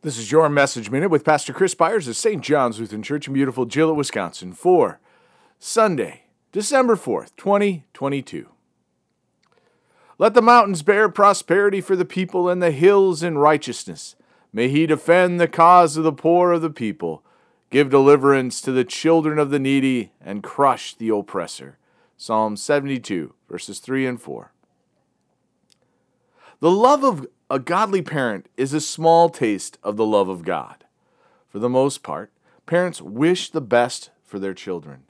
This is your message minute with Pastor Chris Byers of St. John's Lutheran Church in beautiful Gillett, Wisconsin for Sunday, December 4th, 2022. Let the mountains bear prosperity for the people and the hills in righteousness. May he defend the cause of the poor of the people, give deliverance to the children of the needy, and crush the oppressor. Psalm 72, verses 3 and 4. The love of a godly parent is a small taste of the love of God. For the most part, parents wish the best for their children.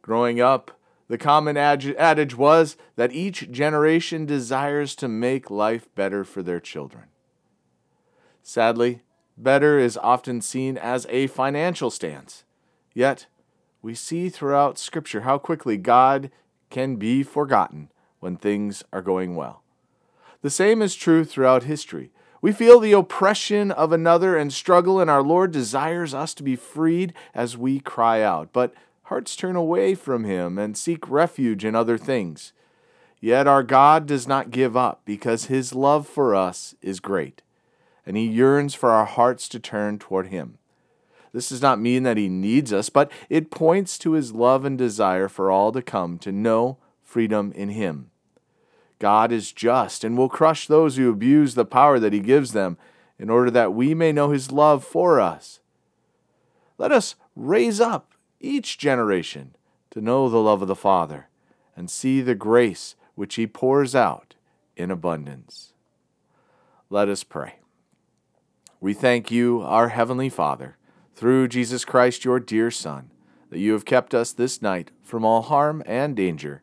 Growing up, the common adage was that each generation desires to make life better for their children. Sadly, better is often seen as a financial stance. Yet, we see throughout Scripture how quickly God can be forgotten when things are going well. The same is true throughout history. We feel the oppression of another and struggle, and our Lord desires us to be freed as we cry out. But hearts turn away from Him and seek refuge in other things. Yet our God does not give up because His love for us is great, and He yearns for our hearts to turn toward Him. This does not mean that He needs us, but it points to His love and desire for all to come to know freedom in Him. God is just and will crush those who abuse the power that He gives them in order that we may know His love for us. Let us raise up each generation to know the love of the Father and see the grace which He pours out in abundance. Let us pray. We thank you, our Heavenly Father, through Jesus Christ, your dear Son, that you have kept us this night from all harm and danger